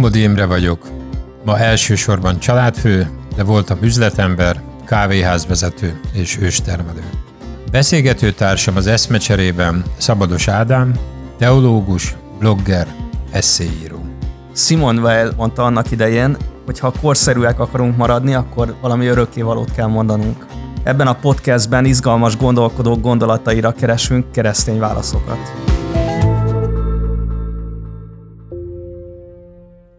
Somodi Imre vagyok. Ma elsősorban családfő, de voltam üzletember, kávéházvezető és őstermelő. Beszélgető társam az eszmecserében Szabados Ádám, teológus, blogger, eszéíró. Simon Weil mondta annak idején, hogy ha korszerűek akarunk maradni, akkor valami örökkévalót kell mondanunk. Ebben a podcastben izgalmas gondolkodók gondolataira keresünk keresztény válaszokat.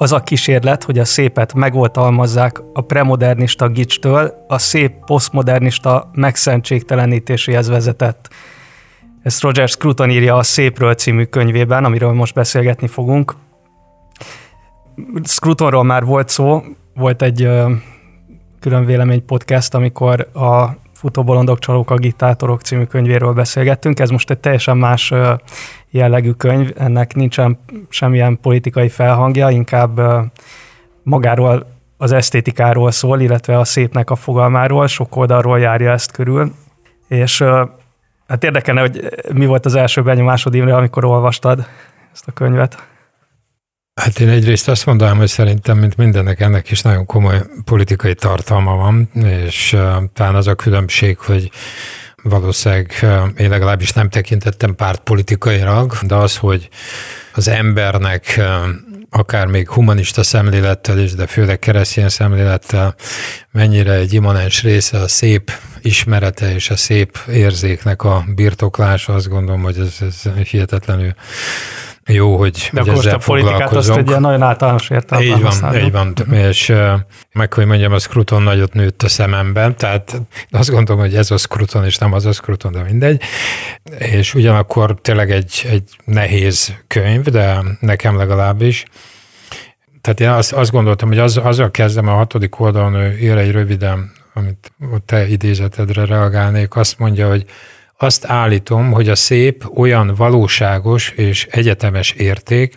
Az a kísérlet, hogy a szépet megoltalmazzák a premodernista gicstől, a szép posztmodernista megszentségtelenítéséhez vezetett. Ezt Roger Scruton írja a Szépről című könyvében, amiről most beszélgetni fogunk. Scrutonról már volt szó, volt egy külön vélemény podcast, amikor a Futóbolondok, Csalók, Agitátorok című könyvéről beszélgettünk. Ez most egy teljesen más jellegű könyv, ennek nincsen semmilyen politikai felhangja, inkább magáról az esztétikáról szól, illetve a szépnek a fogalmáról, sok oldalról járja ezt körül. És hát érdekelne, hogy mi volt az első benyomásod, Imre, amikor olvastad ezt a könyvet? Hát én egyrészt azt mondanám, hogy szerintem, mint mindennek, ennek is nagyon komoly politikai tartalma van, és uh, talán az a különbség, hogy valószínűleg én legalábbis nem tekintettem pártpolitikailag, de az, hogy az embernek akár még humanista szemlélettel is, de főleg keresztény szemlélettel mennyire egy immanens része a szép ismerete és a szép érzéknek a birtoklása, azt gondolom, hogy ez, ez hihetetlenül jó, hogy, De hogy akkor ezzel a politikát azt egy ilyen nagyon általános értelemben Így van, használni. így van. És meg, hogy mondjam, a Scruton nagyot nőtt a szememben, tehát azt gondolom, hogy ez a Scruton, és nem az a Scruton, de mindegy. És ugyanakkor tényleg egy, egy nehéz könyv, de nekem legalábbis. Tehát én azt, azt gondoltam, hogy az, azzal kezdem a hatodik oldalon, ő ír egy röviden, amit a te idézetedre reagálnék, azt mondja, hogy azt állítom, hogy a szép olyan valóságos és egyetemes érték,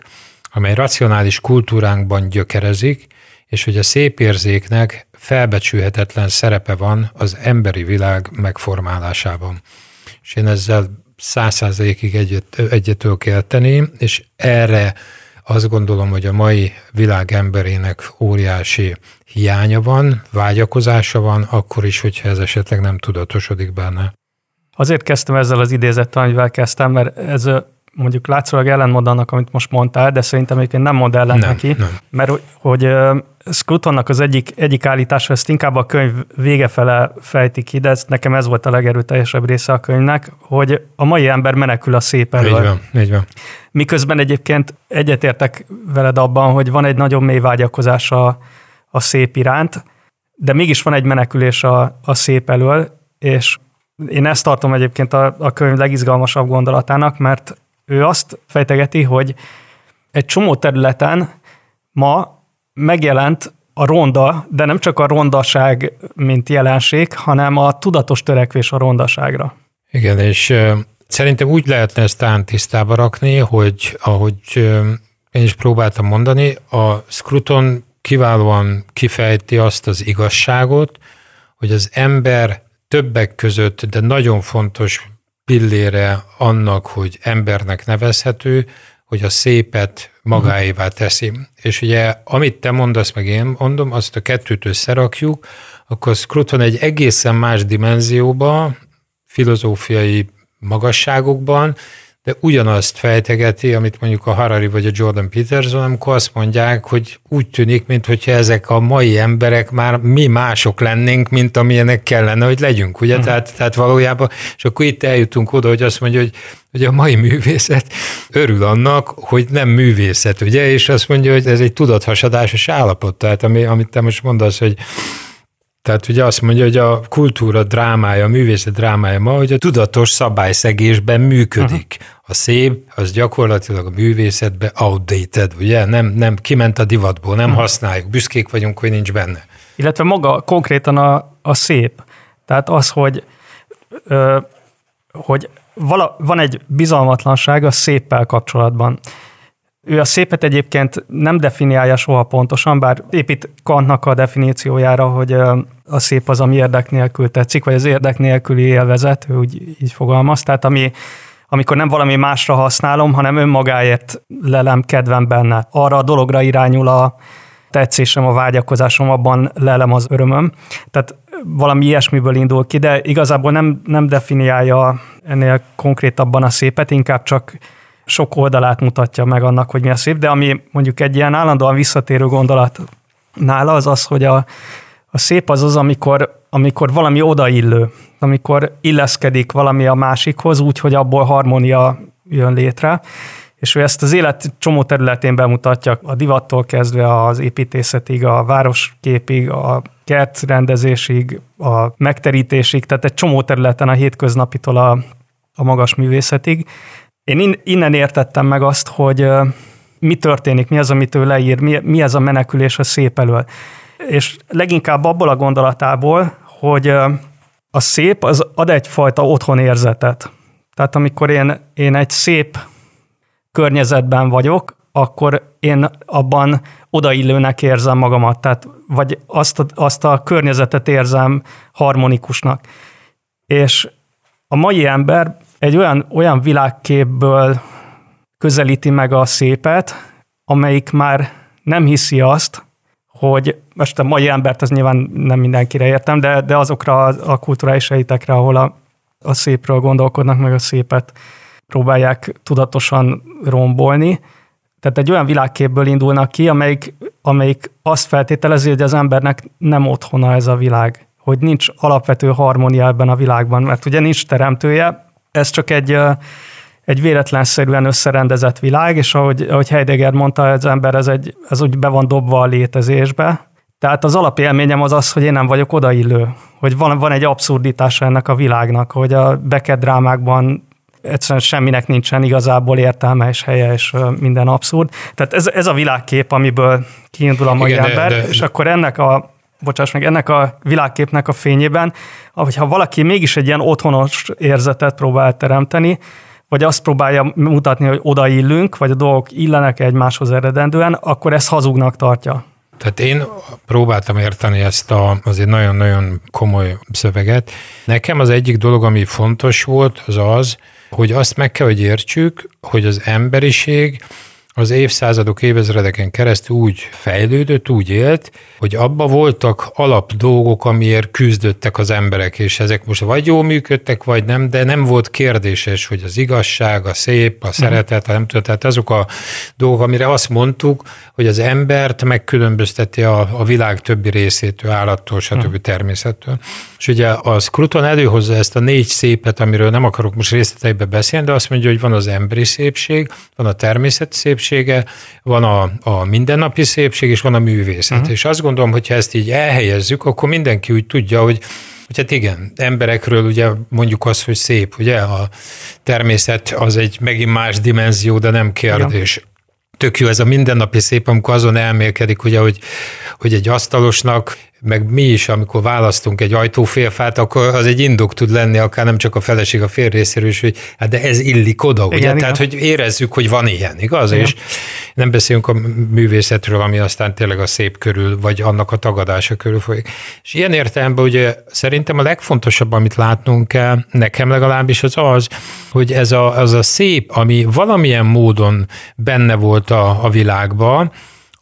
amely racionális kultúránkban gyökerezik, és hogy a szép érzéknek felbecsülhetetlen szerepe van az emberi világ megformálásában. És én ezzel százszázalékig egyet, egyet tudok érteni, és erre azt gondolom, hogy a mai világ emberének óriási hiánya van, vágyakozása van, akkor is, hogyha ez esetleg nem tudatosodik benne. Azért kezdtem ezzel az idézettel, amivel kezdtem, mert ez mondjuk látszólag ellentmond annak, amit most mondtál, de szerintem egyébként nem mond ellen nem, neki, nem. mert hogy Scrutonnak az egyik, egyik állítása, ezt inkább a könyv vége fele fejti ki, de ez, nekem ez volt a legerőteljesebb része a könyvnek, hogy a mai ember menekül a szép elől. Így van, így van. Miközben egyébként egyetértek veled abban, hogy van egy nagyon mély vágyakozás a, a szép iránt, de mégis van egy menekülés a, a szép elől, és én ezt tartom egyébként a, a könyv legizgalmasabb gondolatának, mert ő azt fejtegeti, hogy egy csomó területen ma megjelent a ronda, de nem csak a rondaság, mint jelenség, hanem a tudatos törekvés a rondaságra. Igen, és szerintem úgy lehetne ezt talán tisztába rakni, hogy ahogy én is próbáltam mondani, a Scruton kiválóan kifejti azt az igazságot, hogy az ember többek között, de nagyon fontos pillére annak, hogy embernek nevezhető, hogy a szépet magáévá teszi. És ugye, amit te mondasz, meg én mondom, azt a kettőt összerakjuk, akkor Scruton egy egészen más dimenzióba, filozófiai magasságokban de ugyanazt fejtegeti, amit mondjuk a Harari vagy a Jordan Peterson, amikor azt mondják, hogy úgy tűnik, mintha ezek a mai emberek már mi mások lennénk, mint amilyenek kellene, hogy legyünk, ugye? Uh-huh. Tehát, tehát valójában, és akkor itt eljutunk oda, hogy azt mondja, hogy, hogy a mai művészet örül annak, hogy nem művészet, ugye? És azt mondja, hogy ez egy tudathasadásos állapot, tehát ami, amit te most mondasz, hogy tehát ugye azt mondja, hogy a kultúra drámája, a művészet drámája ma, hogy a tudatos szabályszegésben működik. A szép, az gyakorlatilag a művészetben outdated, ugye? Nem, nem kiment a divatból, nem uh-huh. használjuk, büszkék vagyunk, hogy nincs benne. Illetve maga konkrétan a, a szép. Tehát az, hogy, ö, hogy vala, van egy bizalmatlanság a széppel kapcsolatban. Ő a szépet egyébként nem definiálja soha pontosan, bár épít Kantnak a definíciójára, hogy a szép az, ami érdek nélkül tetszik, vagy az érdek nélküli élvezet, úgy így fogalmaz, tehát ami, amikor nem valami másra használom, hanem önmagáért lelem kedvem benne. Arra a dologra irányul a tetszésem, a vágyakozásom, abban lelem az örömöm. Tehát valami ilyesmiből indul ki, de igazából nem, nem definiálja ennél konkrétabban a szépet, inkább csak sok oldalát mutatja meg annak, hogy mi a szép, de ami mondjuk egy ilyen állandóan visszatérő gondolat nála az az, hogy a, a szép az az, amikor, amikor valami odaillő, amikor illeszkedik valami a másikhoz, úgy, hogy abból harmónia jön létre, és ő ezt az élet csomó területén bemutatja, a divattól kezdve az építészetig, a városképig, a kertrendezésig, a megterítésig, tehát egy csomó területen a hétköznapitól a, a magas művészetig. Én innen értettem meg azt, hogy mi történik, mi az, amit ő leír, mi, mi ez a menekülés a szép elől. És leginkább abból a gondolatából, hogy a szép az ad egyfajta otthonérzetet. Tehát amikor én, én egy szép környezetben vagyok, akkor én abban odaillőnek érzem magamat, tehát vagy azt a, azt a környezetet érzem harmonikusnak. És a mai ember egy olyan, olyan világképből közelíti meg a szépet, amelyik már nem hiszi azt, hogy most a mai embert az nyilván nem mindenkire értem, de, de azokra a, a kulturális helyítekre, ahol a, a szépről gondolkodnak, meg a szépet próbálják tudatosan rombolni. Tehát egy olyan világképből indulnak ki, amelyik, amelyik azt feltételezi, hogy az embernek nem otthona ez a világ, hogy nincs alapvető harmónia ebben a világban, mert ugye nincs teremtője, ez csak egy, egy véletlenszerűen összerendezett világ, és ahogy, ahogy Heidegger mondta, az ember ez, egy, ez úgy be van dobva a létezésbe. Tehát az alapélményem az az, hogy én nem vagyok odaillő, hogy van, van egy abszurditása ennek a világnak, hogy a Beckett drámákban egyszerűen semminek nincsen igazából értelme és helye, és minden abszurd. Tehát ez, ez a világkép, amiből kiindul a mai Igen, ember, de, de, és akkor ennek a bocsáss meg, ennek a világképnek a fényében, hogyha valaki mégis egy ilyen otthonos érzetet próbál teremteni, vagy azt próbálja mutatni, hogy odaillünk, vagy a dolgok illenek egymáshoz eredendően, akkor ezt hazugnak tartja. Tehát én próbáltam érteni ezt a azért nagyon-nagyon komoly szöveget. Nekem az egyik dolog, ami fontos volt, az az, hogy azt meg kell, hogy értsük, hogy az emberiség az évszázadok, évezredeken keresztül úgy fejlődött, úgy élt, hogy abba voltak alap dolgok, amiért küzdöttek az emberek, és ezek most vagy jól működtek, vagy nem, de nem volt kérdéses, hogy az igazság, a szép, a szeretet, a nem tudom, tehát azok a dolgok, amire azt mondtuk, hogy az embert megkülönbözteti a, a világ többi részétől, állattól, stb. természettől. És ugye a Scruton előhozza ezt a négy szépet, amiről nem akarok most részleteibe beszélni, de azt mondja, hogy van az emberi szépség, van a természeti szépsége, van a, a mindennapi szépség, és van a művészet. Uh-huh. És azt gondolom, hogy ha ezt így elhelyezzük, akkor mindenki úgy tudja, hogy hogy hát igen, emberekről ugye mondjuk azt, hogy szép, ugye a természet az egy megint más dimenzió, de nem kérdés. Igen. Tök jó ez a mindennapi szép, amikor azon elmélkedik, ugye, hogy, hogy egy asztalosnak meg mi is, amikor választunk egy ajtófélfát, akkor az egy indok tud lenni, akár nem csak a feleség a fél részéről is, hogy hát de ez illik oda, igen, ugye? Igen. Tehát, hogy érezzük, hogy van ilyen, igaz? Igen. És nem beszélünk a művészetről, ami aztán tényleg a szép körül, vagy annak a tagadása körül folyik. És ilyen értelemben ugye szerintem a legfontosabb, amit látnunk kell, nekem legalábbis az az, hogy ez a, az a szép, ami valamilyen módon benne volt a, a világban,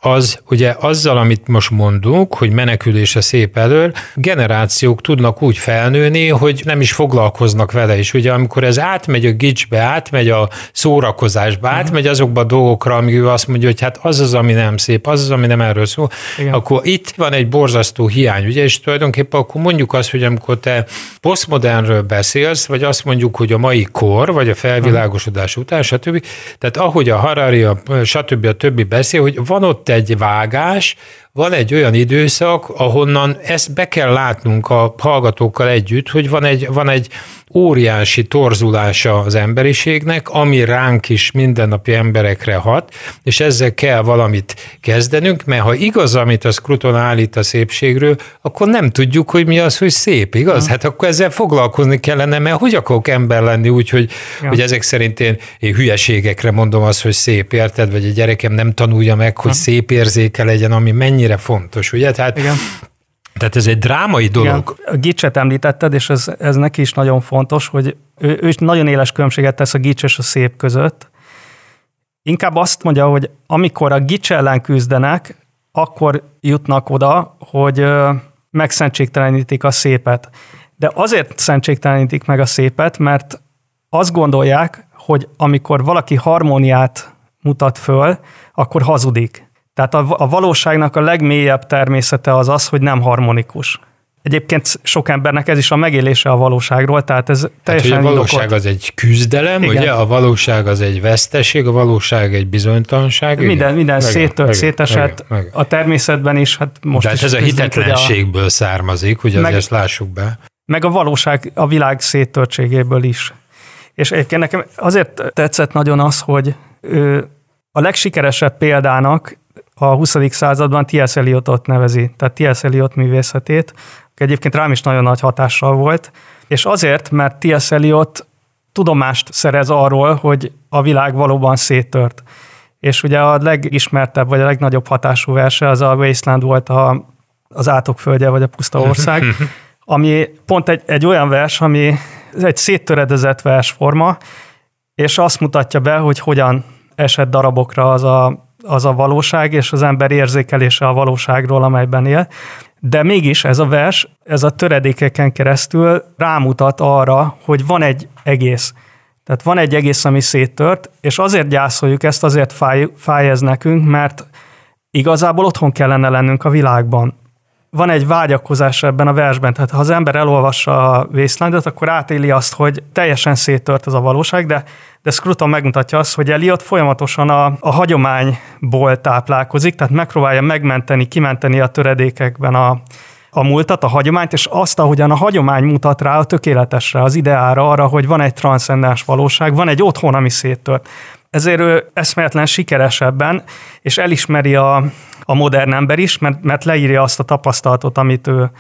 az ugye azzal, amit most mondunk, hogy menekülés a szép elől, generációk tudnak úgy felnőni, hogy nem is foglalkoznak vele, és ugye amikor ez átmegy a gicsbe, átmegy a szórakozásba, uh-huh. átmegy azokba a dolgokra, amíg ő azt mondja, hogy hát az az, ami nem szép, az az, ami nem erről szól, Igen. akkor itt van egy borzasztó hiány, ugye, és tulajdonképpen akkor mondjuk azt, hogy amikor te posztmodernről beszélsz, vagy azt mondjuk, hogy a mai kor, vagy a felvilágosodás után, stb. Tehát ahogy a Harari, a, stb. a többi beszél, hogy van ott egy vágás, van egy olyan időszak, ahonnan ezt be kell látnunk a hallgatókkal együtt, hogy van egy, van egy óriási torzulása az emberiségnek, ami ránk is mindennapi emberekre hat, és ezzel kell valamit kezdenünk, mert ha igaz, amit a Scruton állít a szépségről, akkor nem tudjuk, hogy mi az, hogy szép, igaz? Ja. Hát akkor ezzel foglalkozni kellene, mert hogy akarok ember lenni úgy, hogy, ja. hogy ezek szerint én, én hülyeségekre mondom azt, hogy szép, érted? Vagy egy gyerekem nem tanulja meg, hogy ja. szép érzéke legyen, ami mennyire fontos, ugye? Tehát Igen Tehát ez egy drámai dolog. Igen, a gicset említetted, és ez, ez neki is nagyon fontos, hogy ő, ő is nagyon éles különbséget tesz a gics és a szép között. Inkább azt mondja, hogy amikor a gics ellen küzdenek, akkor jutnak oda, hogy megszentségtelenítik a szépet. De azért szentségtelenítik meg a szépet, mert azt gondolják, hogy amikor valaki harmóniát mutat föl, akkor hazudik. Tehát a, a valóságnak a legmélyebb természete az az, hogy nem harmonikus. Egyébként sok embernek ez is a megélése a valóságról, tehát ez teljesen hát, a valóság indokolt. az egy küzdelem, Igen. ugye? A valóság az egy veszteség, a valóság egy bizonytalanság. Minden, minden széttört, szétesett. Meg, meg. A természetben is, hát most is ez a hitetlenségből a... származik, ugye meg, azért lássuk be. Meg a valóság a világ széttörtségéből is. És egyébként nekem azért tetszett nagyon az, hogy ő a legsikeresebb példának a 20. században T.S. Eliotot nevezi, tehát T.S. Eliot művészetét, aki egyébként rám is nagyon nagy hatással volt, és azért, mert T.S. Eliot tudomást szerez arról, hogy a világ valóban széttört. És ugye a legismertebb, vagy a legnagyobb hatású verse az a Wasteland volt a, az átokföldje, vagy a puszta ország, ami pont egy, egy olyan vers, ami egy széttöredezett versforma, és azt mutatja be, hogy hogyan esett darabokra az a, az a valóság, és az ember érzékelése a valóságról, amelyben él. De mégis ez a vers, ez a töredékeken keresztül rámutat arra, hogy van egy egész. Tehát van egy egész, ami széttört, és azért gyászoljuk ezt, azért fáj, fáj ez nekünk, mert igazából otthon kellene lennünk a világban van egy vágyakozás ebben a versben, tehát ha az ember elolvassa a Wastelandot, akkor átéli azt, hogy teljesen széttört ez a valóság, de, de Scruton megmutatja azt, hogy Eliot folyamatosan a, a hagyományból táplálkozik, tehát megpróbálja megmenteni, kimenteni a töredékekben a, a múltat, a hagyományt, és azt, ahogyan a hagyomány mutat rá a tökéletesre, az ideára, arra, hogy van egy transzcendens valóság, van egy otthon, ami széttört. Ezért ő eszméletlen sikeresebben, és elismeri a, a modern ember is, mert, mert leírja azt a tapasztalatot, amit ő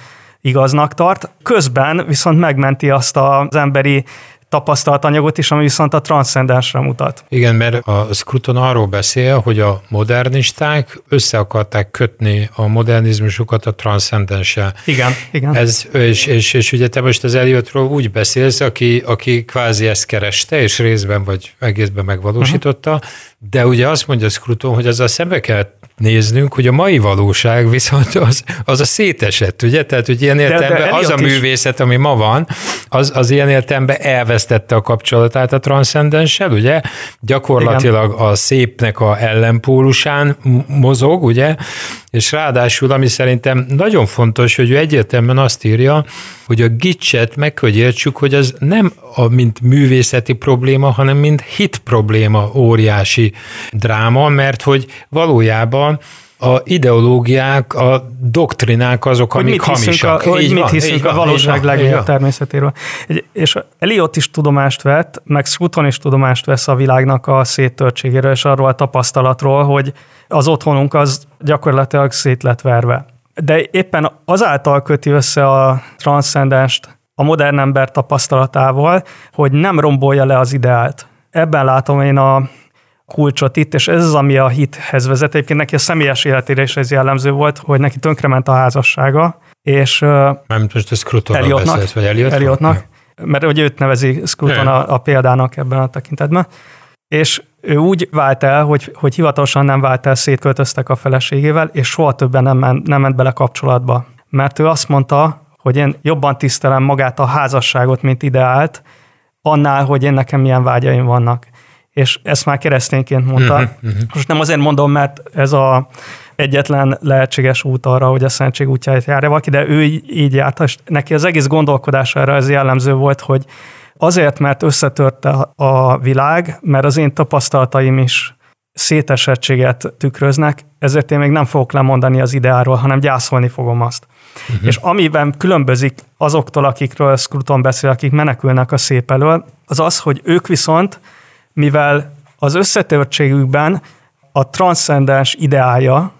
igaznak tart. Közben viszont megmenti azt az emberi tapasztalanyagot is, ami viszont a transzcendensre mutat. Igen, mert a Scruton arról beszél, hogy a modernisták össze akarták kötni a modernizmusukat a transzcendenssel. Igen, igen. Ez, és, és, és ugye te most az Eliotról úgy beszélsz, aki, aki kvázi ezt kereste, és részben vagy egészben megvalósította, uh-huh. de ugye azt mondja Scruton, hogy ezzel szembe kell néznünk, hogy a mai valóság viszont az, az a szétesett, ugye? Tehát, hogy ilyen értelemben az a művészet, ami ma van, az, az ilyen értelemben elvesztette a kapcsolatát a transzcendenssel, ugye? Gyakorlatilag Igen. a szépnek a ellenpólusán mozog, ugye? És ráadásul, ami szerintem nagyon fontos, hogy ő egyértelműen azt írja, hogy a gicset meg, hogy értsük, hogy az nem a mint művészeti probléma, hanem mint hit probléma óriási dráma, mert hogy valójában a ideológiák, a doktrinák azok, hogy amik hamisak. A, hogy mit van, hiszünk a valóság legnagyobb természetéről. És Eliot is tudomást vett, meg Scruton is tudomást vesz a világnak a széttörtségéről, és arról a tapasztalatról, hogy az otthonunk az gyakorlatilag szét lett verve. De éppen azáltal köti össze a transzcendenst a modern ember tapasztalatával, hogy nem rombolja le az ideált. Ebben látom én a kulcsot itt, és ez az, ami a hithez vezet. Egyébként neki a személyes életére is ez jellemző volt, hogy neki tönkrement a házassága, és Nem most a Scrutonról beszélsz, vagy Eliotnak? Eliotnak, mert hogy őt nevezi Scruton a, a példának ebben a tekintetben. És ő úgy vált el, hogy, hogy hivatalosan nem vált el, szétköltöztek a feleségével, és soha többen nem, nem ment bele kapcsolatba. Mert ő azt mondta, hogy én jobban tisztelem magát a házasságot, mint ideált, annál, hogy én nekem milyen vágyaim vannak. És ezt már keresztényként mondta. Uh-huh, uh-huh. Most nem azért mondom, mert ez a egyetlen lehetséges út arra, hogy a szentség útjáit járja valaki, de ő így, így járt, és neki az egész gondolkodására ez jellemző volt, hogy Azért, mert összetörte a világ, mert az én tapasztalataim is szétesettséget tükröznek, ezért én még nem fogok lemondani az ideáról, hanem gyászolni fogom azt. Uh-huh. És amiben különbözik azoktól, akikről Scruton beszél, akik menekülnek a szép elől, az az, hogy ők viszont, mivel az összetörtségükben a transzcendens ideája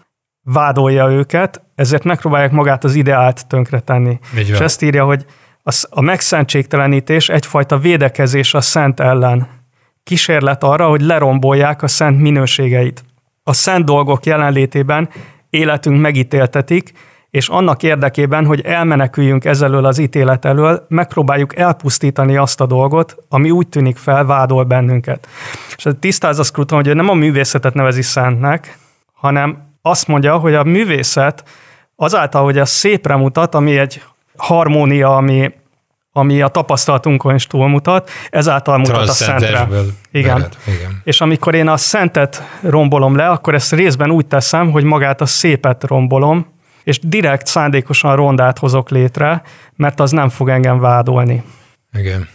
vádolja őket, ezért megpróbálják magát az ideált tönkretenni. És ezt írja, hogy a megszentségtelenítés egyfajta védekezés a szent ellen. Kísérlet arra, hogy lerombolják a szent minőségeit. A szent dolgok jelenlétében életünk megítéltetik, és annak érdekében, hogy elmeneküljünk ezelől az ítélet elől, megpróbáljuk elpusztítani azt a dolgot, ami úgy tűnik fel, vádol bennünket. És tisztázza Scruton, hogy nem a művészetet nevezi szentnek, hanem azt mondja, hogy a művészet azáltal, hogy ez szépre mutat, ami egy harmónia, ami, ami a tapasztalatunkon is túlmutat, ezáltal mutat a szentre. Igen. Mered, igen. És amikor én a szentet rombolom le, akkor ezt részben úgy teszem, hogy magát a szépet rombolom, és direkt szándékosan rondát hozok létre, mert az nem fog engem vádolni. Igen.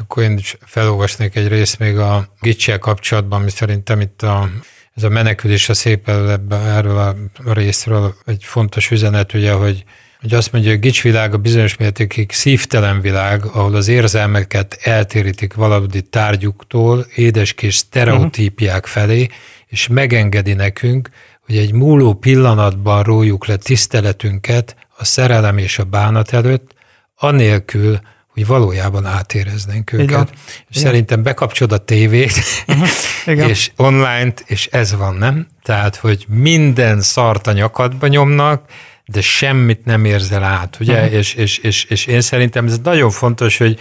Akkor én is felolvasnék egy részt még a Gicsiel kapcsolatban, ami szerintem itt a, ez a menekülés a szép erről a részről egy fontos üzenet, ugye, hogy hogy azt mondja, hogy Gics világ a bizonyos mértékig szívtelen világ, ahol az érzelmeket eltérítik valódi tárgyuktól, édeskés sztereotípiák felé, és megengedi nekünk, hogy egy múló pillanatban rójuk le tiszteletünket a szerelem és a bánat előtt, anélkül, hogy valójában átéreznénk őket. Igen. És Igen. szerintem bekapcsolod a tévét, uh-huh. és online-t, és ez van, nem? Tehát, hogy minden szart a nyakadba nyomnak, de semmit nem érzel át, ugye? Uh-huh. És, és, és, és én szerintem ez nagyon fontos, hogy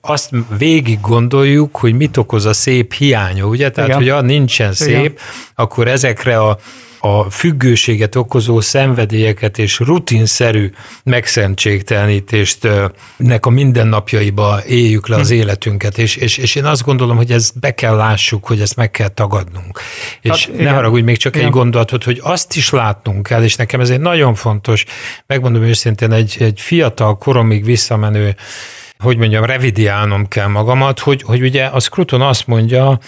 azt végig gondoljuk, hogy mit okoz a szép hiánya, ugye? Tehát, Igen. hogy ha nincsen szép, Igen. akkor ezekre a a függőséget okozó szenvedélyeket és rutinszerű megszentségtelenítést nek a mindennapjaiba éljük le az hm. életünket, és, és, és én azt gondolom, hogy ezt be kell lássuk, hogy ezt meg kell tagadnunk. És hát, ne haragudj, még csak igen. egy gondolatot, hogy azt is látnunk kell, és nekem ez egy nagyon fontos, megmondom őszintén, egy, egy fiatal koromig visszamenő hogy mondjam, revidiálnom kell magamat, hogy, hogy ugye a Scruton azt mondja,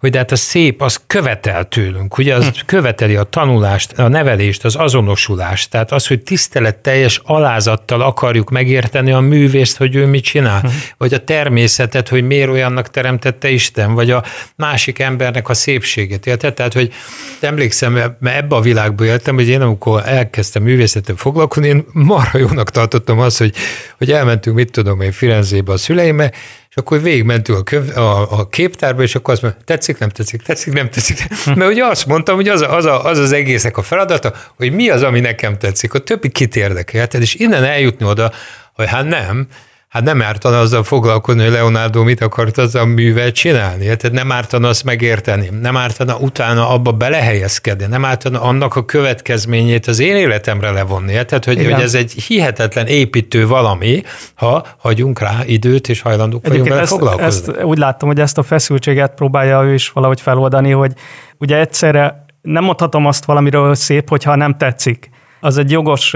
hogy de hát a szép az követel tőlünk, ugye az hm. követeli a tanulást, a nevelést, az azonosulást, tehát az, hogy tiszteletteljes alázattal akarjuk megérteni a művészt, hogy ő mit csinál, hm. vagy a természetet, hogy miért olyannak teremtette Isten, vagy a másik embernek a szépségét, érted? Tehát, hogy emlékszem, mert ebbe a világba éltem, hogy én amikor elkezdtem művészettel foglalkozni, én marha jónak tartottam azt, hogy, hogy elmentünk, mit tudom én, Firenzébe a szüleimmel, és akkor végigmentünk a, köv, a, a képtárba, és akkor azt mondja, tetszik, nem tetszik, tetszik, nem tetszik. Mert ugye azt mondtam, hogy az, a, az, a, az az egésznek a feladata, hogy mi az, ami nekem tetszik, a többi kit érdekel. És innen eljutni oda, hogy hát nem, hát nem ártana azzal foglalkozni, hogy Leonardo mit akart az a művel csinálni. Tehát nem ártana azt megérteni, nem ártana utána abba belehelyezkedni, nem ártana annak a következményét az én életemre levonni. Tehát, hogy, hogy ez egy hihetetlen építő valami, ha hagyunk rá időt és hajlandók vagyunk vele foglalkozni. Ezt úgy láttam, hogy ezt a feszültséget próbálja ő is valahogy feloldani, hogy ugye egyszerre nem mondhatom azt valamiről szép, hogyha nem tetszik. Az egy jogos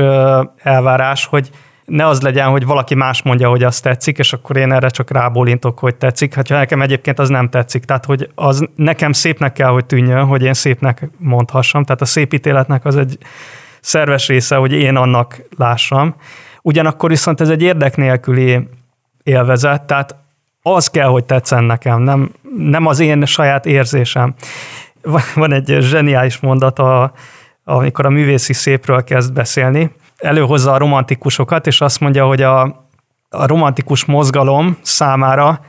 elvárás, hogy ne az legyen, hogy valaki más mondja, hogy azt tetszik, és akkor én erre csak rábólintok, hogy tetszik. Hát, ha nekem egyébként az nem tetszik. Tehát, hogy az nekem szépnek kell, hogy tűnjön, hogy én szépnek mondhassam. Tehát a szép ítéletnek az egy szerves része, hogy én annak lássam. Ugyanakkor viszont ez egy érdek nélküli élvezet, tehát az kell, hogy tetszen nekem, nem, nem az én saját érzésem. Van egy zseniális mondata, amikor a művészi szépről kezd beszélni, előhozza a romantikusokat, és azt mondja, hogy a, a romantikus mozgalom számára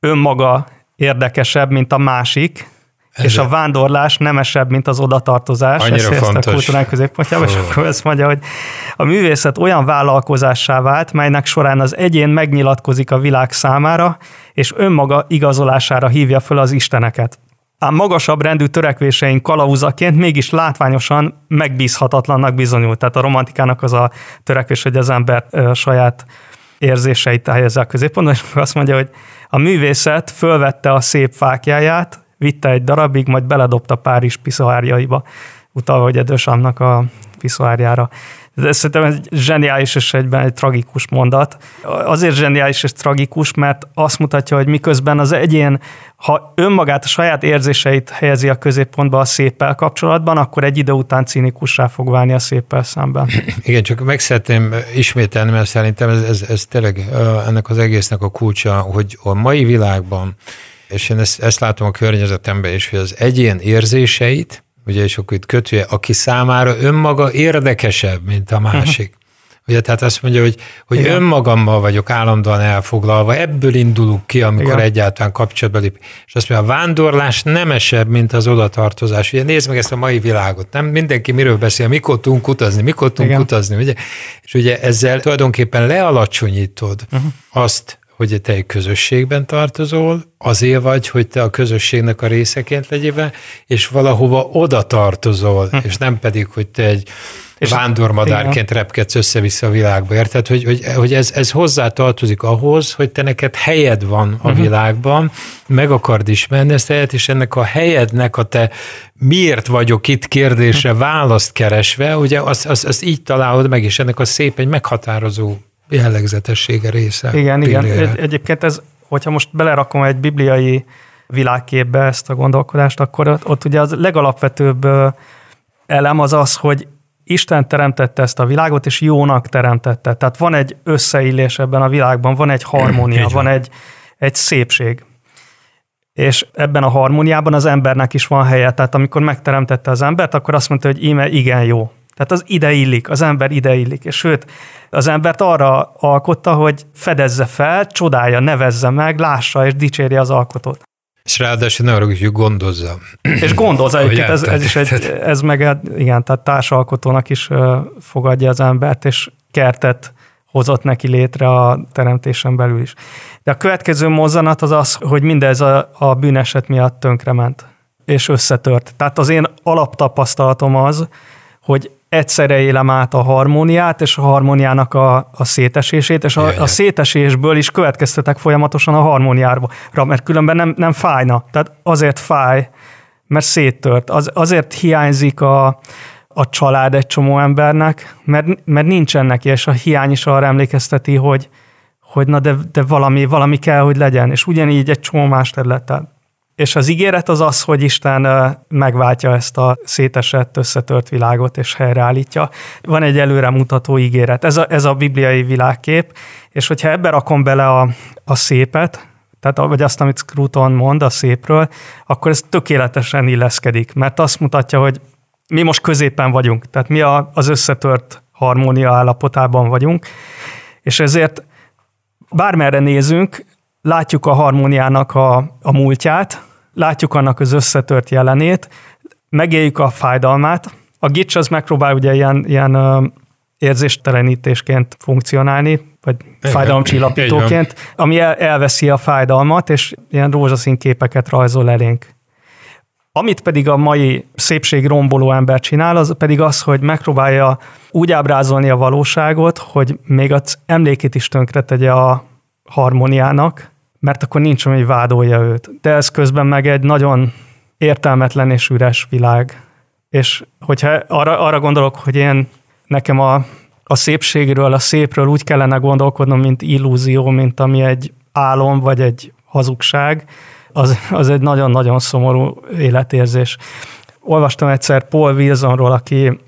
önmaga érdekesebb, mint a másik, ez és a vándorlás nemesebb, mint az odatartozás. Annyira ezt fontos. a kultúránk középpontjába, és akkor ezt mondja, hogy a művészet olyan vállalkozássá vált, melynek során az egyén megnyilatkozik a világ számára, és önmaga igazolására hívja föl az isteneket ám magasabb rendű törekvéseink kalauzaként mégis látványosan megbízhatatlannak bizonyult. Tehát a romantikának az a törekvés, hogy az ember saját érzéseit helyezze a középpontban, és azt mondja, hogy a művészet fölvette a szép fákjáját, vitte egy darabig, majd beledobta Párizs piszoárjaiba, utalva hogy Dösamnak a piszoárjára. Ez szerintem egy zseniális és egyben egy tragikus mondat. Azért zseniális és tragikus, mert azt mutatja, hogy miközben az egyén, ha önmagát, a saját érzéseit helyezi a középpontba a széppel kapcsolatban, akkor egy idő után cinikussá fog válni a széppel szemben. Igen, csak meg szeretném ismételni, mert szerintem ez, ez, ez tényleg ennek az egésznek a kulcsa, hogy a mai világban, és én ezt, ezt látom a környezetemben is, hogy az egyén érzéseit, ugye, és akkor itt kötője, aki számára önmaga érdekesebb, mint a másik. Uh-huh. Ugye, tehát azt mondja, hogy, hogy Igen. önmagammal vagyok állandóan elfoglalva, ebből indulunk ki, amikor Igen. egyáltalán kapcsolatba lép. És azt mondja, a vándorlás nemesebb, mint az odatartozás. Ugye nézd meg ezt a mai világot, nem mindenki miről beszél, mikor tudunk utazni, mikor tudunk Igen. utazni, ugye? És ugye ezzel tulajdonképpen lealacsonyítod uh-huh. azt, hogy te egy közösségben tartozol, azért vagy, hogy te a közösségnek a részeként legyél és valahova oda tartozol, hm. és nem pedig, hogy te egy és vándormadárként repkedsz össze-vissza a világba. Érted, hogy, hogy, hogy ez, ez hozzá tartozik ahhoz, hogy te neked helyed van a uh-huh. világban, meg akard ismerni ezt helyet, és ennek a helyednek a te miért vagyok itt kérdésre választ keresve, ugye azt, azt, azt így találod meg, és ennek a szép egy meghatározó jellegzetessége része. Igen, igen. Egy, egyébként ez, hogyha most belerakom egy bibliai világképbe ezt a gondolkodást, akkor ott, ott ugye az legalapvetőbb elem az az, hogy Isten teremtette ezt a világot, és jónak teremtette. Tehát van egy összeillés ebben a világban, van egy harmónia, van egy, egy szépség. És ebben a harmóniában az embernek is van helye. Tehát amikor megteremtette az embert, akkor azt mondta, hogy íme igen jó. Tehát az ide illik, az ember ide illik. És sőt, az embert arra alkotta, hogy fedezze fel, csodálja, nevezze meg, lássa és dicsérje az alkotót. És ráadásul ne arra, hogy gondozza. És gondozza egyébként, ez, ez, is egy, ez meg igen, tehát társalkotónak is fogadja az embert, és kertet hozott neki létre a teremtésen belül is. De a következő mozzanat az az, hogy mindez a, a bűneset miatt tönkrement, és összetört. Tehát az én alaptapasztalatom az, hogy egyszerre élem át a harmóniát, és a harmóniának a, a szétesését, és a, a szétesésből is következtetek folyamatosan a harmóniára, mert különben nem, nem fájna. Tehát azért fáj, mert széttört. Az, azért hiányzik a, a család egy csomó embernek, mert, mert nincsen neki, és a hiány is arra emlékezteti, hogy, hogy na de, de valami, valami kell, hogy legyen. És ugyanígy egy csomó más területen. És az ígéret az az, hogy Isten megváltja ezt a szétesett, összetört világot, és helyreállítja. Van egy előremutató ígéret. Ez a, ez a bibliai világkép, és hogyha ebbe rakom bele a, a szépet, tehát vagy azt, amit Scruton mond a szépről, akkor ez tökéletesen illeszkedik, mert azt mutatja, hogy mi most középen vagyunk, tehát mi a, az összetört harmónia állapotában vagyunk, és ezért bármerre nézünk, látjuk a harmóniának a, a múltját, látjuk annak az összetört jelenét, megéljük a fájdalmát. A gics az megpróbál ugye ilyen, ilyen érzéstelenítésként funkcionálni, vagy fájdalomcsillapítóként, ami el, elveszi a fájdalmat, és ilyen rózsaszín képeket rajzol elénk. Amit pedig a mai szépség romboló ember csinál, az pedig az, hogy megpróbálja úgy ábrázolni a valóságot, hogy még az emlékét is tönkre tegye a harmóniának, mert akkor nincs, ami vádolja őt. De ez közben meg egy nagyon értelmetlen és üres világ. És hogyha arra, arra gondolok, hogy én nekem a, a szépségről, a szépről úgy kellene gondolkodnom, mint illúzió, mint ami egy álom, vagy egy hazugság, az, az egy nagyon-nagyon szomorú életérzés. Olvastam egyszer Paul Wilsonról, aki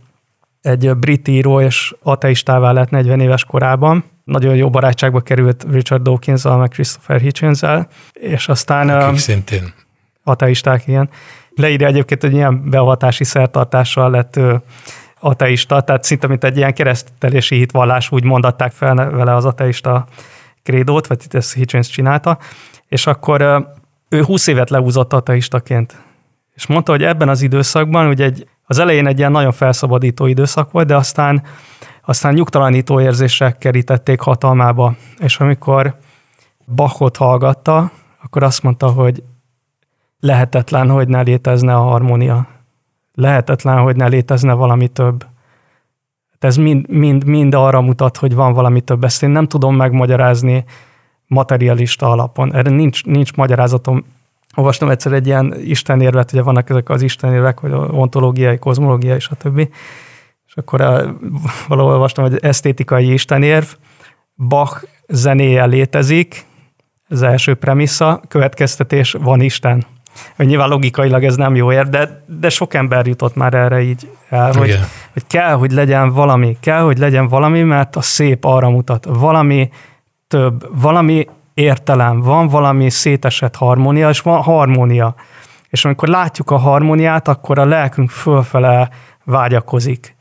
egy brit író, és ateistává lett 40 éves korában. Nagyon jó barátságba került Richard dawkins meg Christopher hitchens és aztán... Akik szintén. Ateisták, igen. Leírja egyébként, hogy ilyen beavatási szertartással lett ateista, tehát szinte mint egy ilyen keresztelési hitvallás, úgy mondatták fel vele az ateista krédót, vagy ezt Hitchens csinálta, és akkor ő 20 évet leúzott ateistaként. És mondta, hogy ebben az időszakban, ugye egy, az elején egy ilyen nagyon felszabadító időszak volt, de aztán, aztán nyugtalanító érzések kerítették hatalmába. És amikor Bachot hallgatta, akkor azt mondta, hogy lehetetlen, hogy ne létezne a harmónia. Lehetetlen, hogy ne létezne valami több. Ez mind, mind, mind arra mutat, hogy van valami több. Ezt én nem tudom megmagyarázni materialista alapon. Erre nincs, nincs magyarázatom. Olvastam egyszer egy ilyen istenérvet, ugye vannak ezek az istenérvek, vagy ontológiai, kozmológiai, stb. És akkor valahol olvastam, hogy esztétikai istenérv, Bach zenéje létezik, az első premissza, következtetés, van Isten. Hogy nyilván logikailag ez nem jó ér, de, de sok ember jutott már erre így el, hogy, hogy kell, hogy legyen valami, kell, hogy legyen valami, mert a szép arra mutat. Valami több, valami értelem, van valami szétesett harmónia, és van harmónia. És amikor látjuk a harmóniát, akkor a lelkünk fölfele vágyakozik.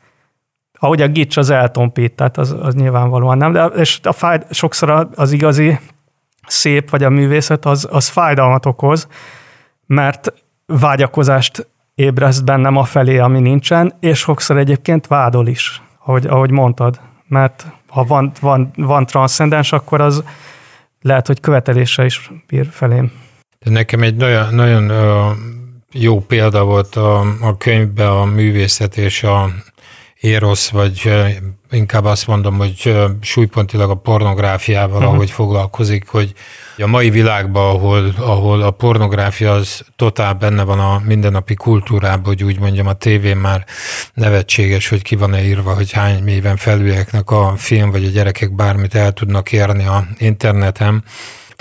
Ahogy a gics az eltompít, tehát az, az nyilvánvalóan nem, de és a fáj, sokszor az igazi szép, vagy a művészet, az, az fájdalmat okoz, mert vágyakozást ébreszt bennem a felé, ami nincsen, és sokszor egyébként vádol is, ahogy, ahogy mondtad. Mert ha van, van, van transzcendens, akkor az lehet, hogy követelése is bír felém. De nekem egy nagyon, nagyon jó példa volt a, a könyvben a művészet és a érosz, vagy inkább azt mondom, hogy súlypontilag a pornográfiával, uh-huh. ahogy foglalkozik, hogy a mai világban, ahol, ahol a pornográfia az totál benne van a mindennapi kultúrában, hogy úgy mondjam, a tévén már nevetséges, hogy ki van-e írva, hogy hány éven felülieknek a film, vagy a gyerekek bármit el tudnak érni a interneten,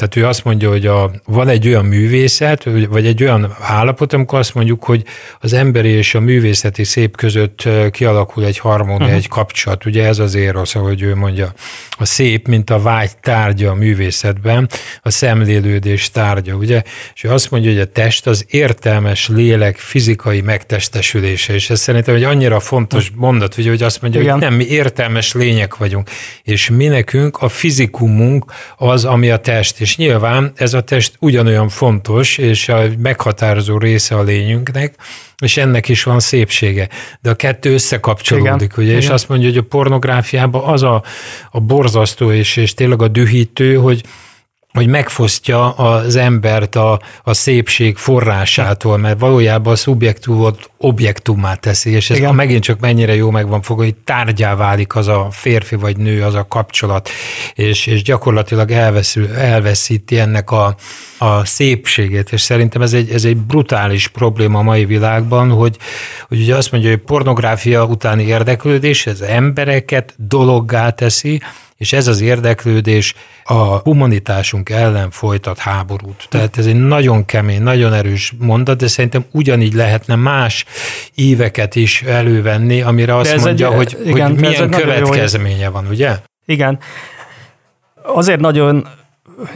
tehát ő azt mondja, hogy a, van egy olyan művészet, vagy egy olyan állapot, amikor azt mondjuk, hogy az emberi és a művészeti szép között kialakul egy harmónia, uh-huh. egy kapcsolat. Ugye ez az érosz, ahogy ő mondja. A szép, mint a vágy tárgya a művészetben, a szemlélődés tárgya, ugye? És ő azt mondja, hogy a test az értelmes lélek fizikai megtestesülése, és ez szerintem egy annyira fontos mondat, ugye, hogy azt mondja, Igen. hogy nem, mi értelmes lények vagyunk, és mi nekünk a fizikumunk az, ami a test, és és nyilván ez a test ugyanolyan fontos, és a meghatározó része a lényünknek, és ennek is van szépsége. De a kettő összekapcsolódik, Igen. ugye, és Igen. azt mondja, hogy a pornográfiában az a, a borzasztó és, és tényleg a dühítő, hogy hogy megfosztja az embert a, a szépség forrásától, mert valójában a szubjektumot objektummá teszi, és ez Igen. megint csak mennyire jó megvan fogva, hogy tárgyá válik az a férfi vagy nő, az a kapcsolat, és, és gyakorlatilag elveszül, elveszíti ennek a, a szépségét, és szerintem ez egy, ez egy brutális probléma a mai világban, hogy, hogy ugye azt mondja, hogy pornográfia utáni érdeklődés, ez embereket dologgá teszi, és ez az érdeklődés a humanitásunk ellen folytat háborút. Tehát ez egy nagyon kemény, nagyon erős mondat, de szerintem ugyanígy lehetne más éveket is elővenni, amire azt mondja, egy, hogy, igen, hogy milyen következménye van, ugye? Igen. Azért nagyon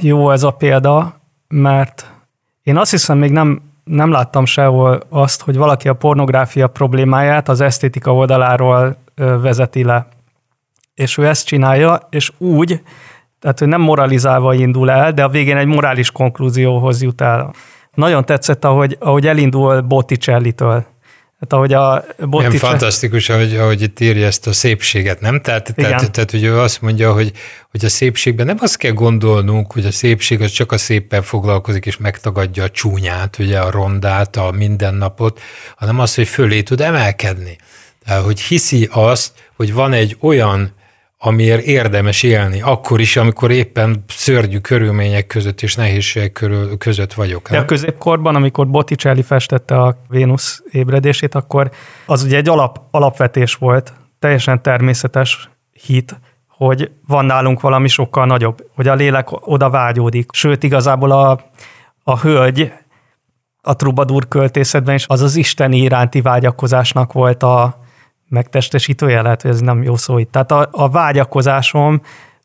jó ez a példa, mert én azt hiszem, még nem, nem láttam sehol azt, hogy valaki a pornográfia problémáját az esztétika oldaláról vezeti le és ő ezt csinálja, és úgy, tehát ő nem moralizálva indul el, de a végén egy morális konklúzióhoz jut el. Nagyon tetszett, ahogy, ahogy elindul Botticelli-től. Hát ahogy a Botticelli... Nem fantasztikus, ahogy, ahogy itt írja ezt a szépséget, nem? Tehát, tehát, tehát hogy ő azt mondja, hogy, hogy a szépségben nem azt kell gondolnunk, hogy a szépség az csak a széppen foglalkozik, és megtagadja a csúnyát, ugye a rondát, a mindennapot, hanem az, hogy fölé tud emelkedni. Tehát, hogy hiszi azt, hogy van egy olyan amiért érdemes élni, akkor is, amikor éppen szörnyű körülmények között és nehézségek körül, között vagyok. De a középkorban, amikor Botticelli festette a Vénusz ébredését, akkor az ugye egy alap, alapvetés volt, teljesen természetes hit, hogy van nálunk valami sokkal nagyobb, hogy a lélek oda vágyódik. Sőt, igazából a, a hölgy a trubadur költészetben is az az isteni iránti vágyakozásnak volt a, megtestesítője, lehet, hogy ez nem jó szó itt. Tehát a, a vágyakozásom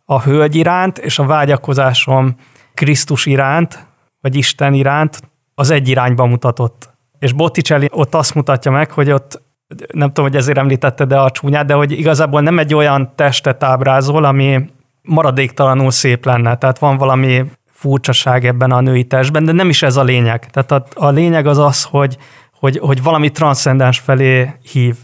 a hölgy iránt, és a vágyakozásom Krisztus iránt, vagy Isten iránt az egy irányba mutatott. És Botticelli ott azt mutatja meg, hogy ott nem tudom, hogy ezért említette, de a csúnyát, de hogy igazából nem egy olyan testet ábrázol, ami maradéktalanul szép lenne. Tehát van valami furcsaság ebben a női testben, de nem is ez a lényeg. Tehát a, a lényeg az az, hogy, hogy, hogy valami transzcendens felé hív.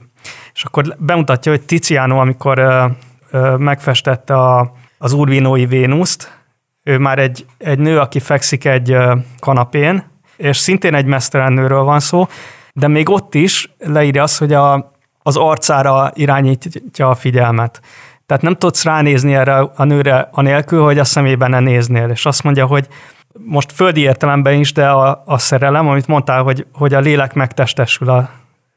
És akkor bemutatja, hogy Tiziano, amikor ö, ö, megfestette a, az Urbinói Vénuszt, ő már egy, egy nő, aki fekszik egy ö, kanapén, és szintén egy mesztelen nőről van szó, de még ott is leírja azt, hogy a, az arcára irányítja a figyelmet. Tehát nem tudsz ránézni erre a nőre anélkül, hogy a szemében ne néznél. És azt mondja, hogy most földi értelemben is, de a, a szerelem, amit mondtál, hogy, hogy a lélek megtestesül a,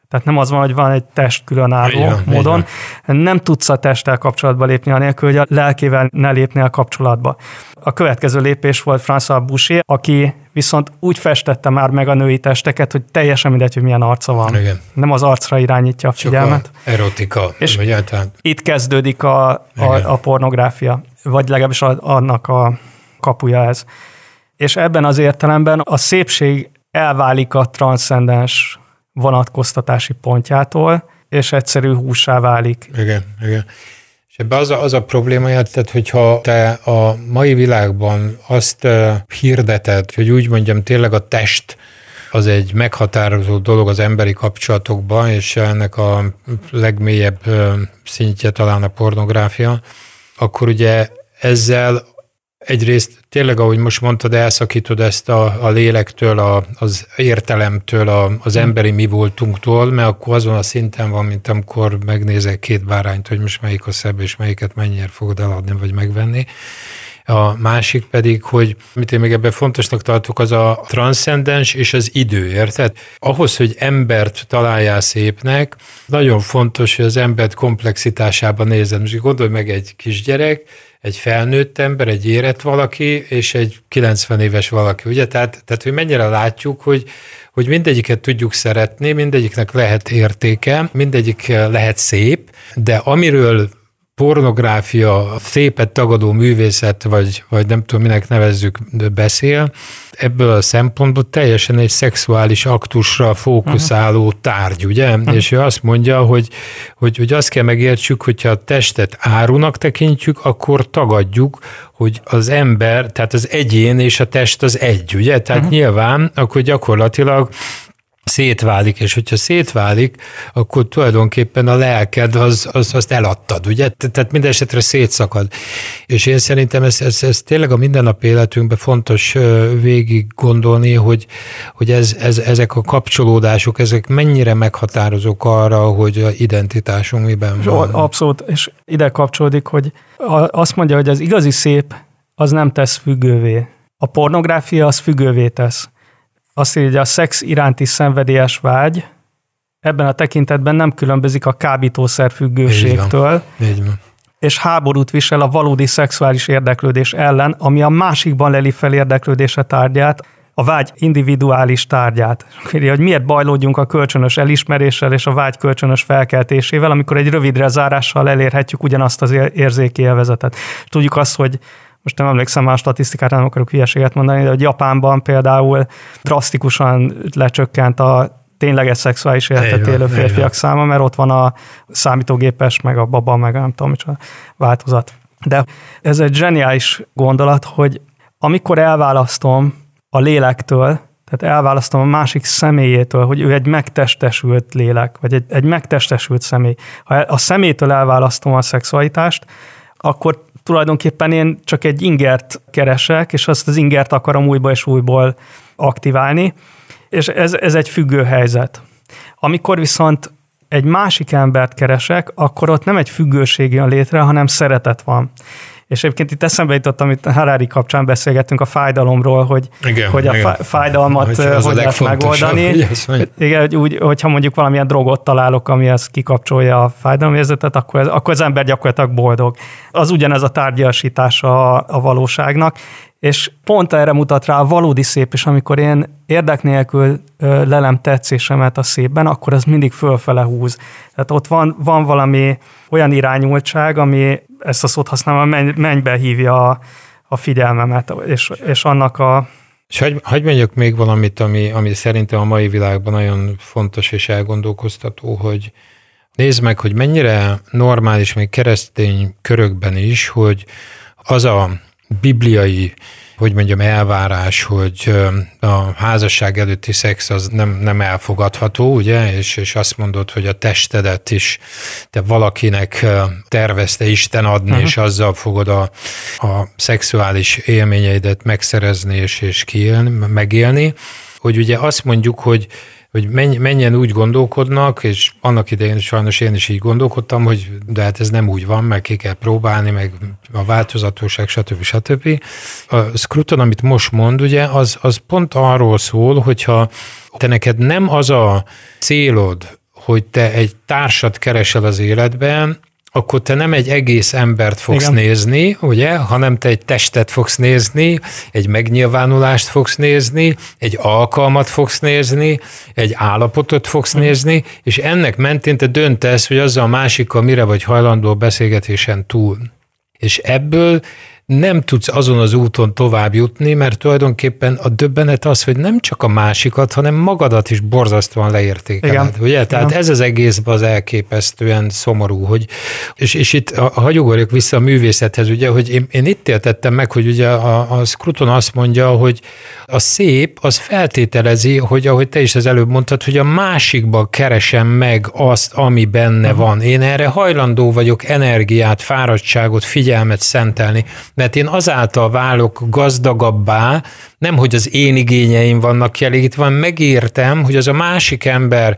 tehát nem az van, hogy van egy test különálló igen, módon. Igen. Nem tudsz a testtel kapcsolatba lépni anélkül, hogy a lelkével ne lépnél kapcsolatba. A következő lépés volt François Boucher, aki viszont úgy festette már meg a női testeket, hogy teljesen mindegy, hogy milyen arca van. Igen. Nem az arcra irányítja a figyelmet. Csak a erotika. És tehát... itt kezdődik a, a, a pornográfia, vagy legalábbis a, annak a kapuja ez. És ebben az értelemben a szépség elválik a transzcendens vonatkoztatási pontjától, és egyszerű húsá válik. Igen, igen. És ebbe az a, az a probléma, tehát hogyha te a mai világban azt uh, hirdeted, hogy úgy mondjam, tényleg a test az egy meghatározó dolog az emberi kapcsolatokban, és ennek a legmélyebb szintje talán a pornográfia, akkor ugye ezzel egyrészt tényleg, ahogy most mondtad, elszakítod ezt a, a lélektől, a, az értelemtől, a, az emberi mi voltunktól, mert akkor azon a szinten van, mint amikor megnézek két bárányt, hogy most melyik a szebb, és melyiket mennyire fogod eladni, vagy megvenni. A másik pedig, hogy mit én még ebben fontosnak tartok, az a transzcendens és az idő, érted? Ahhoz, hogy embert találjál szépnek, nagyon fontos, hogy az embert komplexitásában nézed. Most gondolj meg egy kisgyerek, egy felnőtt ember, egy érett valaki, és egy 90 éves valaki, ugye? Tehát, tehát hogy mennyire látjuk, hogy, hogy mindegyiket tudjuk szeretni, mindegyiknek lehet értéke, mindegyik lehet szép, de amiről pornográfia, szépet tagadó művészet, vagy, vagy nem tudom, minek nevezzük, beszél, ebből a szempontból teljesen egy szexuális aktusra fókuszáló uh-huh. tárgy, ugye? Uh-huh. És ő azt mondja, hogy, hogy, hogy azt kell megértsük, hogyha a testet árunak tekintjük, akkor tagadjuk, hogy az ember, tehát az egyén és a test az egy, ugye? Tehát uh-huh. nyilván akkor gyakorlatilag szétválik, és hogyha szétválik, akkor tulajdonképpen a lelked az, az, azt eladtad, ugye? Tehát minden esetre szétszakad. És én szerintem ez, ez, ez tényleg a mindennapi életünkben fontos végig gondolni, hogy, hogy ez, ez, ezek a kapcsolódások, ezek mennyire meghatározók arra, hogy a identitásunk miben van. Abszolút, és ide kapcsolódik, hogy azt mondja, hogy az igazi szép az nem tesz függővé. A pornográfia az függővé tesz azt írja, hogy a szex iránti szenvedélyes vágy ebben a tekintetben nem különbözik a kábítószer függőségtől, Így van. Így van. és háborút visel a valódi szexuális érdeklődés ellen, ami a másikban leli fel érdeklődése tárgyát, a vágy individuális tárgyát. Írja, hogy miért bajlódjunk a kölcsönös elismeréssel és a vágy kölcsönös felkeltésével, amikor egy rövidre zárással elérhetjük ugyanazt az érzéki élvezetet. Tudjuk azt, hogy most nem emlékszem már a statisztikára, nem akarok hülyeséget mondani, de hogy Japánban például drasztikusan lecsökkent a tényleges szexuális életet élő férfiak száma, mert ott van a számítógépes, meg a baba, meg nem tudom, micsoda változat. De ez egy zseniális gondolat, hogy amikor elválasztom a lélektől, tehát elválasztom a másik személyétől, hogy ő egy megtestesült lélek, vagy egy, egy megtestesült személy. Ha a személytől elválasztom a szexualitást, akkor tulajdonképpen én csak egy ingert keresek, és azt az ingert akarom újból és újból aktiválni, és ez, ez egy függő helyzet. Amikor viszont egy másik embert keresek, akkor ott nem egy függőség jön létre, hanem szeretet van. És egyébként itt eszembe jutott, amit Harari kapcsán beszélgettünk a fájdalomról, hogy, igen, hogy a igen. fájdalmat hogy, hogy lehet megoldani. Igen, hogy úgy, hogyha mondjuk valamilyen drogot találok, ami ezt kikapcsolja a fájdalomérzetet, akkor, ez, akkor az ember gyakorlatilag boldog. Az ugyanez a tárgyasítása a, a valóságnak, és pont erre mutat rá a valódi szép, és amikor én érdek nélkül lelem tetszésemet a szépben, akkor az mindig fölfele húz. Tehát ott van, van valami olyan irányultság, ami ezt a szót használva mennybe hívja a, a figyelmemet, és, és annak a... És hagy, hagy mondjak még valamit, ami, ami szerintem a mai világban nagyon fontos és elgondolkoztató, hogy nézd meg, hogy mennyire normális, még keresztény körökben is, hogy az a bibliai hogy mondjam, elvárás, hogy a házasság előtti szex az nem, nem elfogadható, ugye, és, és azt mondod, hogy a testedet is te valakinek tervezte Isten adni, uh-huh. és azzal fogod a, a szexuális élményeidet megszerezni és, és kiélni, megélni, hogy ugye azt mondjuk, hogy hogy mennyien úgy gondolkodnak, és annak idején sajnos én is így gondolkodtam, hogy de hát ez nem úgy van, meg ki kell próbálni, meg a változatosság, stb. stb. A Scruton, amit most mond, ugye, az, az pont arról szól, hogyha te neked nem az a célod, hogy te egy társat keresel az életben, akkor te nem egy egész embert fogsz Igen. nézni, ugye, hanem te egy testet fogsz nézni, egy megnyilvánulást fogsz nézni, egy alkalmat fogsz nézni, egy állapotot fogsz Igen. nézni, és ennek mentén te döntesz, hogy azzal a másikkal mire vagy hajlandó beszélgetésen túl. És ebből nem tudsz azon az úton tovább jutni, mert tulajdonképpen a döbbenet az, hogy nem csak a másikat, hanem magadat is borzasztóan leértékeled. Igen. Ugye? Tehát Igen. ez az egészben az elképesztően szomorú, hogy, és, és itt hagyugorjuk vissza a művészethez, ugye, hogy én, én itt értettem meg, hogy ugye a, a Scruton azt mondja, hogy a szép az feltételezi, hogy ahogy te is az előbb mondtad, hogy a másikba keresem meg azt, ami benne uh-huh. van. Én erre hajlandó vagyok energiát, fáradtságot, figyelmet szentelni, mert én azáltal válok gazdagabbá, nem hogy az én igényeim vannak kielégítve, hanem megértem, hogy az a másik ember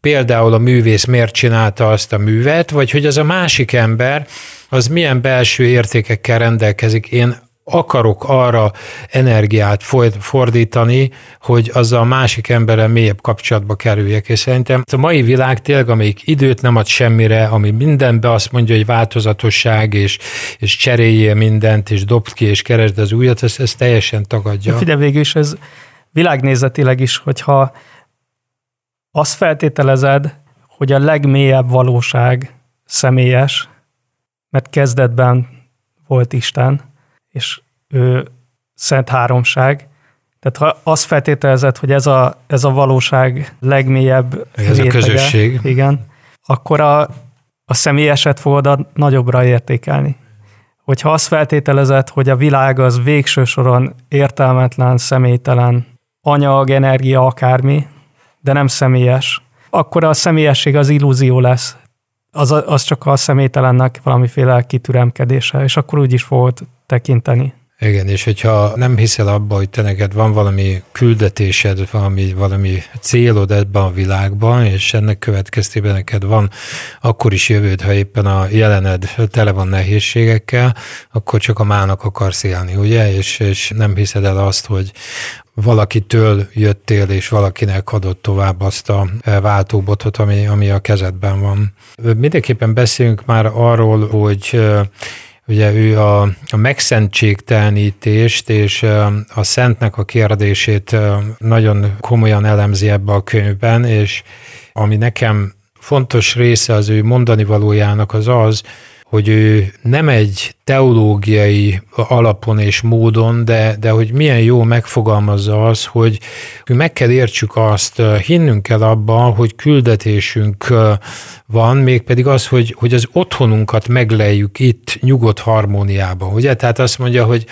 például a művész miért csinálta azt a művet, vagy hogy az a másik ember az milyen belső értékekkel rendelkezik. Én akarok arra energiát fordítani, hogy azzal a másik emberrel mélyebb kapcsolatba kerüljek. És szerintem a mai világ tényleg, amelyik időt nem ad semmire, ami mindenbe azt mondja, hogy változatosság, és, és cseréljél mindent, és dobd ki, és keresd az újat, ez, ez teljesen tagadja. De figyelj, végül is ez világnézetileg is, hogyha azt feltételezed, hogy a legmélyebb valóság személyes, mert kezdetben volt Isten, és ő szent háromság. Tehát ha azt feltételezed, hogy ez a, ez a valóság legmélyebb Ez rétege, a közösség. Igen, akkor a, a személyeset fogod nagyobbra értékelni. Hogyha azt feltételezed, hogy a világ az végső soron értelmetlen, személytelen, anyag, energia, akármi, de nem személyes, akkor a személyesség az illúzió lesz. Az, az csak a személytelennek valamiféle kitüremkedése, és akkor úgy is fogod tekinteni. Igen, és hogyha nem hiszel abba, hogy te neked van valami küldetésed, valami, valami célod ebben a világban, és ennek következtében neked van akkor is jövőd, ha éppen a jelened tele van nehézségekkel, akkor csak a mának akarsz élni, ugye? És, és nem hiszed el azt, hogy valakitől jöttél, és valakinek adott tovább azt a váltóbotot, ami, ami a kezedben van. Mindenképpen beszélünk már arról, hogy Ugye ő a, a megszentségtelenítést és a szentnek a kérdését nagyon komolyan elemzi ebbe a könyvben, és ami nekem fontos része az ő mondani valójának az az, hogy ő nem egy teológiai alapon és módon, de, de hogy milyen jó megfogalmazza az, hogy meg kell értsük azt, hinnünk kell abban, hogy küldetésünk van, mégpedig az, hogy, hogy az otthonunkat megleljük itt nyugodt harmóniában. Ugye? Tehát azt mondja, hogy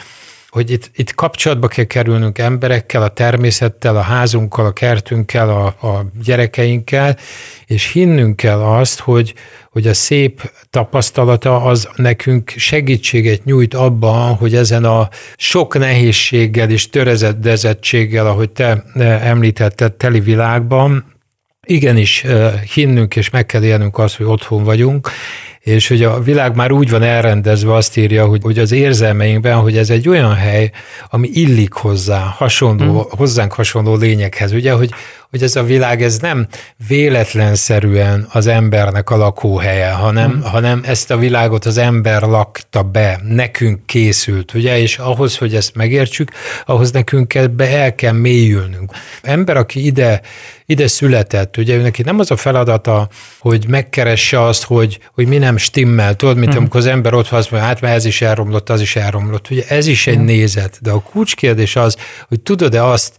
hogy itt, itt kapcsolatba kell kerülnünk emberekkel, a természettel, a házunkkal, a kertünkkel, a, a gyerekeinkkel, és hinnünk kell azt, hogy, hogy a szép tapasztalata az nekünk segítséget nyújt abban, hogy ezen a sok nehézséggel és törezedezettséggel, ahogy te említetted, teli világban, igenis hinnünk és meg kell élnünk azt, hogy otthon vagyunk, és hogy a világ már úgy van elrendezve, azt írja, hogy, hogy az érzelmeinkben, hogy ez egy olyan hely, ami illik hozzá, hasonló, mm. hozzánk hasonló lényekhez, ugye, hogy, hogy ez a világ ez nem véletlenszerűen az embernek a lakóhelye, hanem, mm. hanem ezt a világot az ember lakta be, nekünk készült, ugye, és ahhoz, hogy ezt megértsük, ahhoz nekünk ebbe el kell mélyülnünk. Ember, aki ide, ide született, ugye neki nem az a feladata, hogy megkeresse azt, hogy, hogy mi nem stimmel, tudod, mint mm. amikor az ember ott azt mondja, hát mert ez is elromlott, az is elromlott. Ugye ez is egy mm. nézet, de a kulcskérdés az, hogy tudod-e azt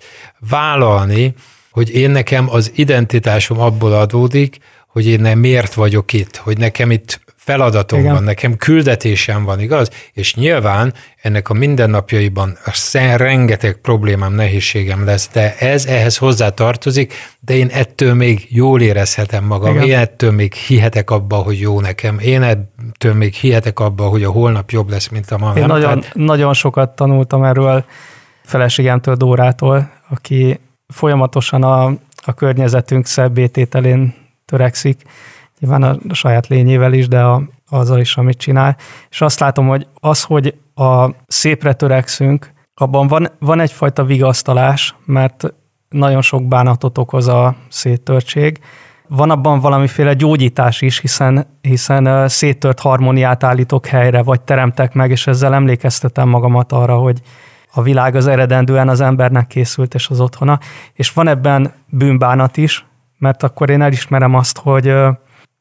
vállalni, hogy én nekem az identitásom abból adódik, hogy én nem miért vagyok itt, hogy nekem itt feladatom Igen. van, nekem küldetésem van, igaz? És nyilván ennek a mindennapjaiban rengeteg problémám, nehézségem lesz, de ez ehhez hozzá tartozik, de én ettől még jól érezhetem magam, Igen. én ettől még hihetek abba, hogy jó nekem, én ettől még hihetek abba, hogy a holnap jobb lesz, mint a ma. Én nagyon, Tehát... nagyon sokat tanultam erről feleségemtől, Dórától, aki folyamatosan a, a környezetünk szebbétételén törekszik, nyilván a, a saját lényével is, de a, azzal is, amit csinál. És azt látom, hogy az, hogy a szépre törekszünk, abban van, van egyfajta vigasztalás, mert nagyon sok bánatot okoz a széttörtség. Van abban valamiféle gyógyítás is, hiszen, hiszen széttört harmóniát állítok helyre, vagy teremtek meg, és ezzel emlékeztetem magamat arra, hogy, a világ az eredendően az embernek készült, és az otthona, és van ebben bűnbánat is, mert akkor én elismerem azt, hogy,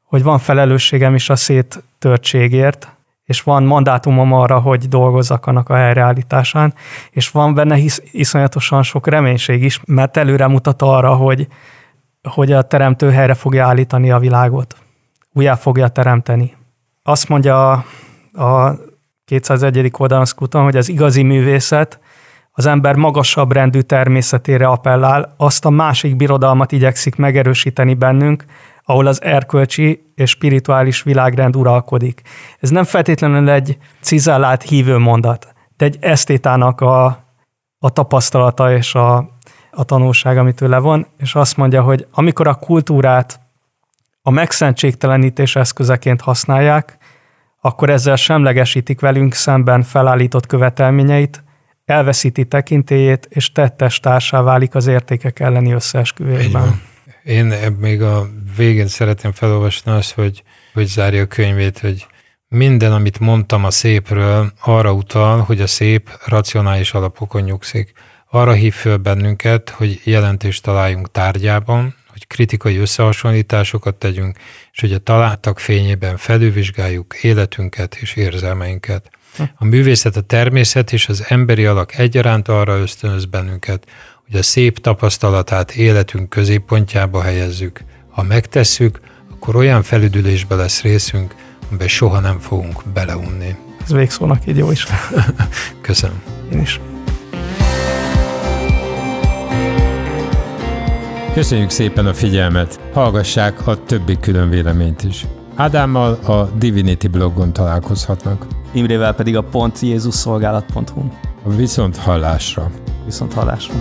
hogy van felelősségem is a széttörtségért, és van mandátumom arra, hogy dolgozzak annak a helyreállításán, és van benne hisz, iszonyatosan sok reménység is, mert előre mutat arra, hogy, hogy a teremtő helyre fogja állítani a világot. Újjá fogja teremteni. Azt mondja a, a 201. oldalon hogy az igazi művészet az ember magasabb rendű természetére appellál, azt a másik birodalmat igyekszik megerősíteni bennünk, ahol az erkölcsi és spirituális világrend uralkodik. Ez nem feltétlenül egy cizellált hívő mondat, de egy esztétának a, a tapasztalata és a, a tanulság, amit ő levon, és azt mondja, hogy amikor a kultúrát a megszentségtelenítés eszközeként használják, akkor ezzel semlegesítik velünk szemben felállított követelményeit, elveszíti tekintélyét, és tettes társá válik az értékek elleni összeesküvésben. Én még a végén szeretném felolvasni azt, hogy, hogy zárja a könyvét, hogy minden, amit mondtam a szépről, arra utal, hogy a szép racionális alapokon nyugszik. Arra hív föl bennünket, hogy jelentést találjunk tárgyában, hogy kritikai összehasonlításokat tegyünk, és hogy a találtak fényében felülvizsgáljuk életünket és érzelmeinket. A művészet, a természet és az emberi alak egyaránt arra ösztönöz bennünket, hogy a szép tapasztalatát életünk középpontjába helyezzük. Ha megtesszük, akkor olyan felüdülésbe lesz részünk, amiben soha nem fogunk beleunni. Ez végszónak így jó is. Köszönöm. Én is. Köszönjük szépen a figyelmet! Hallgassák a többi külön véleményt is. Ádámmal a Divinity blogon találkozhatnak. Imrével pedig a pontjézusszolgálat.hu. Viszont hallásra. Viszont hallásra.